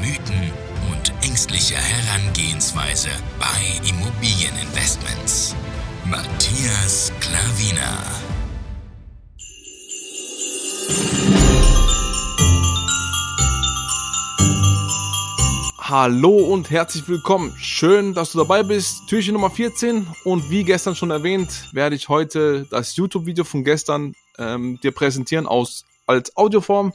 Mythen und ängstliche Herangehensweise bei Immobilieninvestments. Matthias Klavina. Hallo und herzlich willkommen. Schön, dass du dabei bist. Türchen Nummer 14 und wie gestern schon erwähnt, werde ich heute das YouTube-Video von gestern ähm, dir präsentieren aus als Audioform.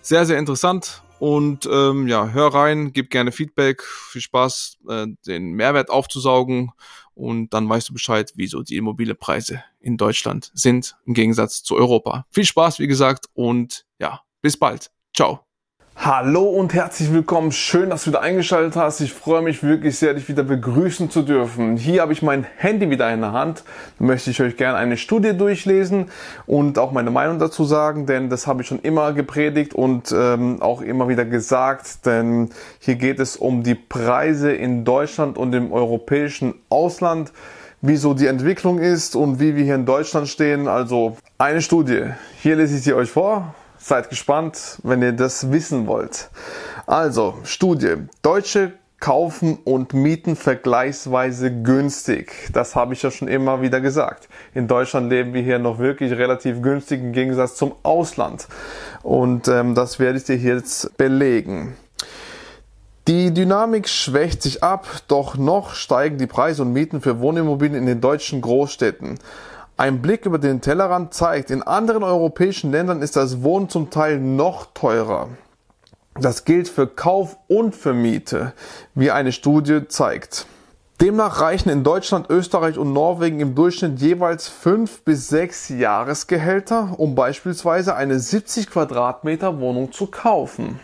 Sehr, sehr interessant und ähm, ja, hör rein, gib gerne Feedback. Viel Spaß, äh, den Mehrwert aufzusaugen und dann weißt du Bescheid, wieso die Immobilienpreise in Deutschland sind im Gegensatz zu Europa. Viel Spaß, wie gesagt und ja, bis bald. Ciao. Hallo und herzlich willkommen. Schön, dass du wieder eingeschaltet hast. Ich freue mich wirklich sehr, dich wieder begrüßen zu dürfen. Hier habe ich mein Handy wieder in der Hand. Da möchte ich euch gerne eine Studie durchlesen und auch meine Meinung dazu sagen, denn das habe ich schon immer gepredigt und ähm, auch immer wieder gesagt. Denn hier geht es um die Preise in Deutschland und im europäischen Ausland wie so die Entwicklung ist und wie wir hier in Deutschland stehen. Also eine Studie. Hier lese ich sie euch vor Seid gespannt, wenn ihr das wissen wollt. Also, Studie. Deutsche kaufen und mieten vergleichsweise günstig. Das habe ich ja schon immer wieder gesagt. In Deutschland leben wir hier noch wirklich relativ günstig im Gegensatz zum Ausland. Und ähm, das werde ich dir jetzt belegen. Die Dynamik schwächt sich ab, doch noch steigen die Preise und Mieten für Wohnimmobilien in den deutschen Großstädten. Ein Blick über den Tellerrand zeigt, in anderen europäischen Ländern ist das Wohnen zum Teil noch teurer. Das gilt für Kauf und für Miete, wie eine Studie zeigt. Demnach reichen in Deutschland, Österreich und Norwegen im Durchschnitt jeweils fünf bis sechs Jahresgehälter, um beispielsweise eine 70 Quadratmeter Wohnung zu kaufen.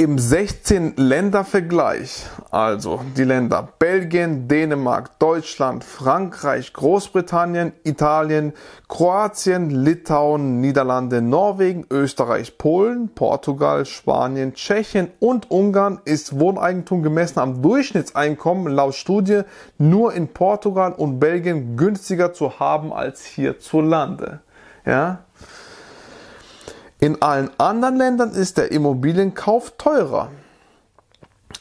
Im 16-Länder-Vergleich, also die Länder Belgien, Dänemark, Deutschland, Frankreich, Großbritannien, Italien, Kroatien, Litauen, Niederlande, Norwegen, Österreich, Polen, Portugal, Spanien, Tschechien und Ungarn ist Wohneigentum gemessen am Durchschnittseinkommen laut Studie nur in Portugal und Belgien günstiger zu haben als hierzulande. Ja? In allen anderen Ländern ist der Immobilienkauf teurer.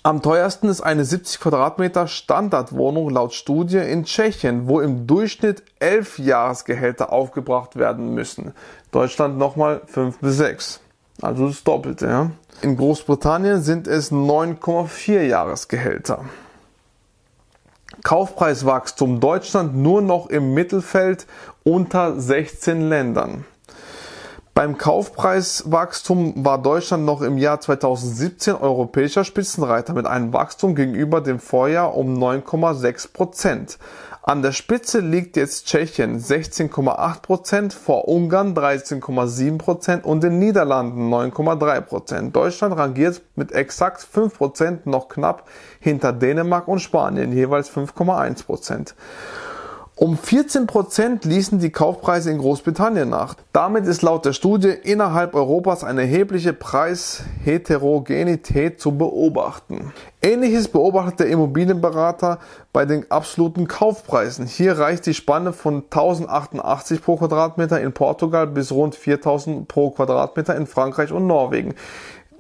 Am teuersten ist eine 70 Quadratmeter Standardwohnung laut Studie in Tschechien, wo im Durchschnitt 11 Jahresgehälter aufgebracht werden müssen. Deutschland nochmal 5 bis 6. Also das Doppelte. Ja? In Großbritannien sind es 9,4 Jahresgehälter. Kaufpreiswachstum Deutschland nur noch im Mittelfeld unter 16 Ländern. Beim Kaufpreiswachstum war Deutschland noch im Jahr 2017 europäischer Spitzenreiter mit einem Wachstum gegenüber dem Vorjahr um 9,6 Prozent. An der Spitze liegt jetzt Tschechien 16,8 Prozent, vor Ungarn 13,7 Prozent und den Niederlanden 9,3 Prozent. Deutschland rangiert mit exakt 5 Prozent noch knapp hinter Dänemark und Spanien, jeweils 5,1 Prozent. Um 14 Prozent ließen die Kaufpreise in Großbritannien nach. Damit ist laut der Studie innerhalb Europas eine erhebliche Preisheterogenität zu beobachten. Ähnliches beobachtet der Immobilienberater bei den absoluten Kaufpreisen. Hier reicht die Spanne von 1088 pro Quadratmeter in Portugal bis rund 4000 pro Quadratmeter in Frankreich und Norwegen.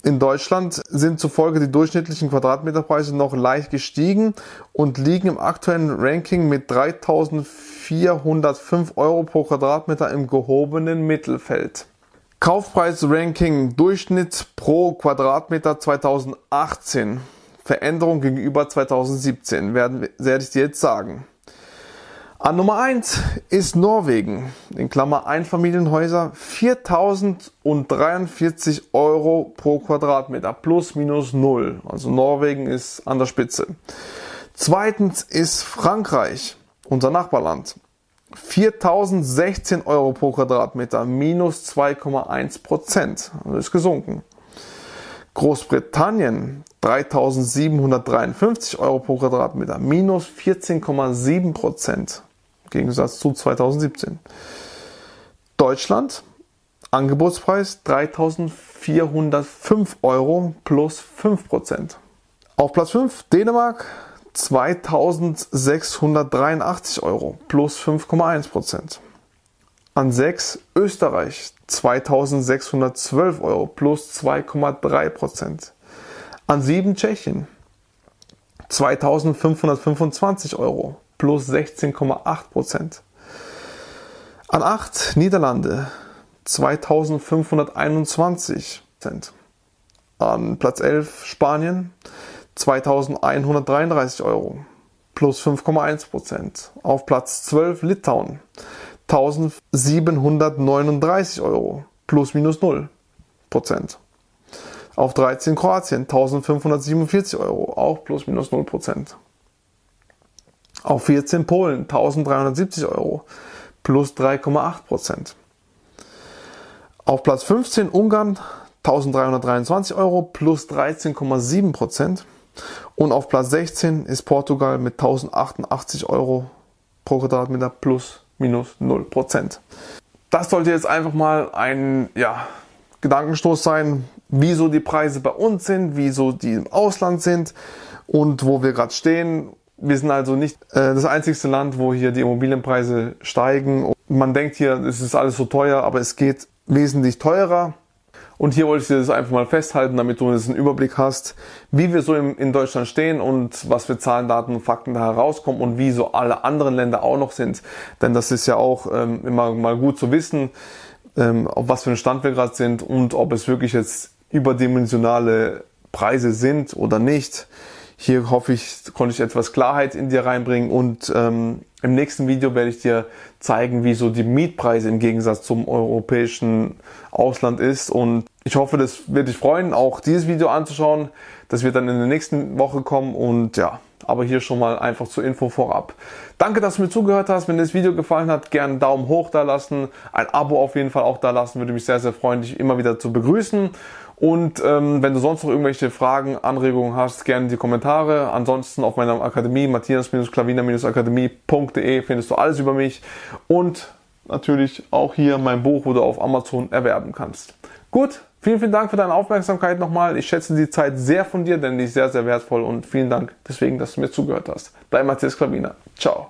In Deutschland sind zufolge die durchschnittlichen Quadratmeterpreise noch leicht gestiegen und liegen im aktuellen Ranking mit 3.405 Euro pro Quadratmeter im gehobenen Mittelfeld. Kaufpreis-Ranking Durchschnitt pro Quadratmeter 2018. Veränderung gegenüber 2017 werden, werde ich dir jetzt sagen. An Nummer 1 ist Norwegen, in Klammer Einfamilienhäuser, 4043 Euro pro Quadratmeter, plus minus null. Also Norwegen ist an der Spitze. Zweitens ist Frankreich, unser Nachbarland, 4016 Euro pro Quadratmeter, minus 2,1 Prozent. Also ist gesunken. Großbritannien 3753 Euro pro Quadratmeter, minus 14,7 Prozent Gegensatz zu 2017. Deutschland, Angebotspreis 3405 Euro plus 5 Prozent. Auf Platz 5 Dänemark 2683 Euro plus 5,1 Prozent. An 6 Österreich 2612 Euro plus 2,3 Prozent. An 7 Tschechien 2525 Euro plus 16,8 Prozent. An 8 Niederlande 2521 Prozent. An Platz 11 Spanien 2133 Euro plus 5,1 Prozent. Auf Platz 12 Litauen 1739 Euro plus minus 0 Prozent. Auf 13 Kroatien 1547 Euro, auch plus minus 0 Prozent. Auf 14 Polen 1370 Euro, plus 3,8 Prozent. Auf Platz 15 Ungarn 1323 Euro, plus 13,7 Prozent. Und auf Platz 16 ist Portugal mit 1088 Euro pro Quadratmeter plus minus 0%. Das sollte jetzt einfach mal ein ja, Gedankenstoß sein, wieso die Preise bei uns sind, wieso die im Ausland sind und wo wir gerade stehen. Wir sind also nicht äh, das einzigste Land, wo hier die Immobilienpreise steigen. Man denkt hier, es ist alles so teuer, aber es geht wesentlich teurer. Und hier wollte ich dir das einfach mal festhalten, damit du einen Überblick hast, wie wir so in Deutschland stehen und was für Zahlen, Daten und Fakten da herauskommen und wie so alle anderen Länder auch noch sind. Denn das ist ja auch ähm, immer mal gut zu wissen, ähm, auf was für einen Stand wir gerade sind und ob es wirklich jetzt überdimensionale Preise sind oder nicht. Hier hoffe ich, konnte ich etwas Klarheit in dir reinbringen und ähm, im nächsten Video werde ich dir zeigen, wie so die Mietpreise im Gegensatz zum europäischen Ausland ist und ich hoffe, das wird dich freuen, auch dieses Video anzuschauen. Das wird dann in der nächsten Woche kommen und ja, aber hier schon mal einfach zur Info vorab. Danke, dass du mir zugehört hast. Wenn dir das Video gefallen hat, gerne einen Daumen hoch da lassen, ein Abo auf jeden Fall auch da lassen, würde mich sehr, sehr freuen, dich immer wieder zu begrüßen. Und ähm, wenn du sonst noch irgendwelche Fragen, Anregungen hast, gerne die Kommentare. Ansonsten auf meiner Akademie, matthias-klavina-akademie.de findest du alles über mich. Und natürlich auch hier mein Buch, wo du auf Amazon erwerben kannst. Gut, vielen, vielen Dank für deine Aufmerksamkeit nochmal. Ich schätze die Zeit sehr von dir, denn die ist sehr, sehr wertvoll. Und vielen Dank deswegen, dass du mir zugehört hast. Dein Matthias Klavina. Ciao.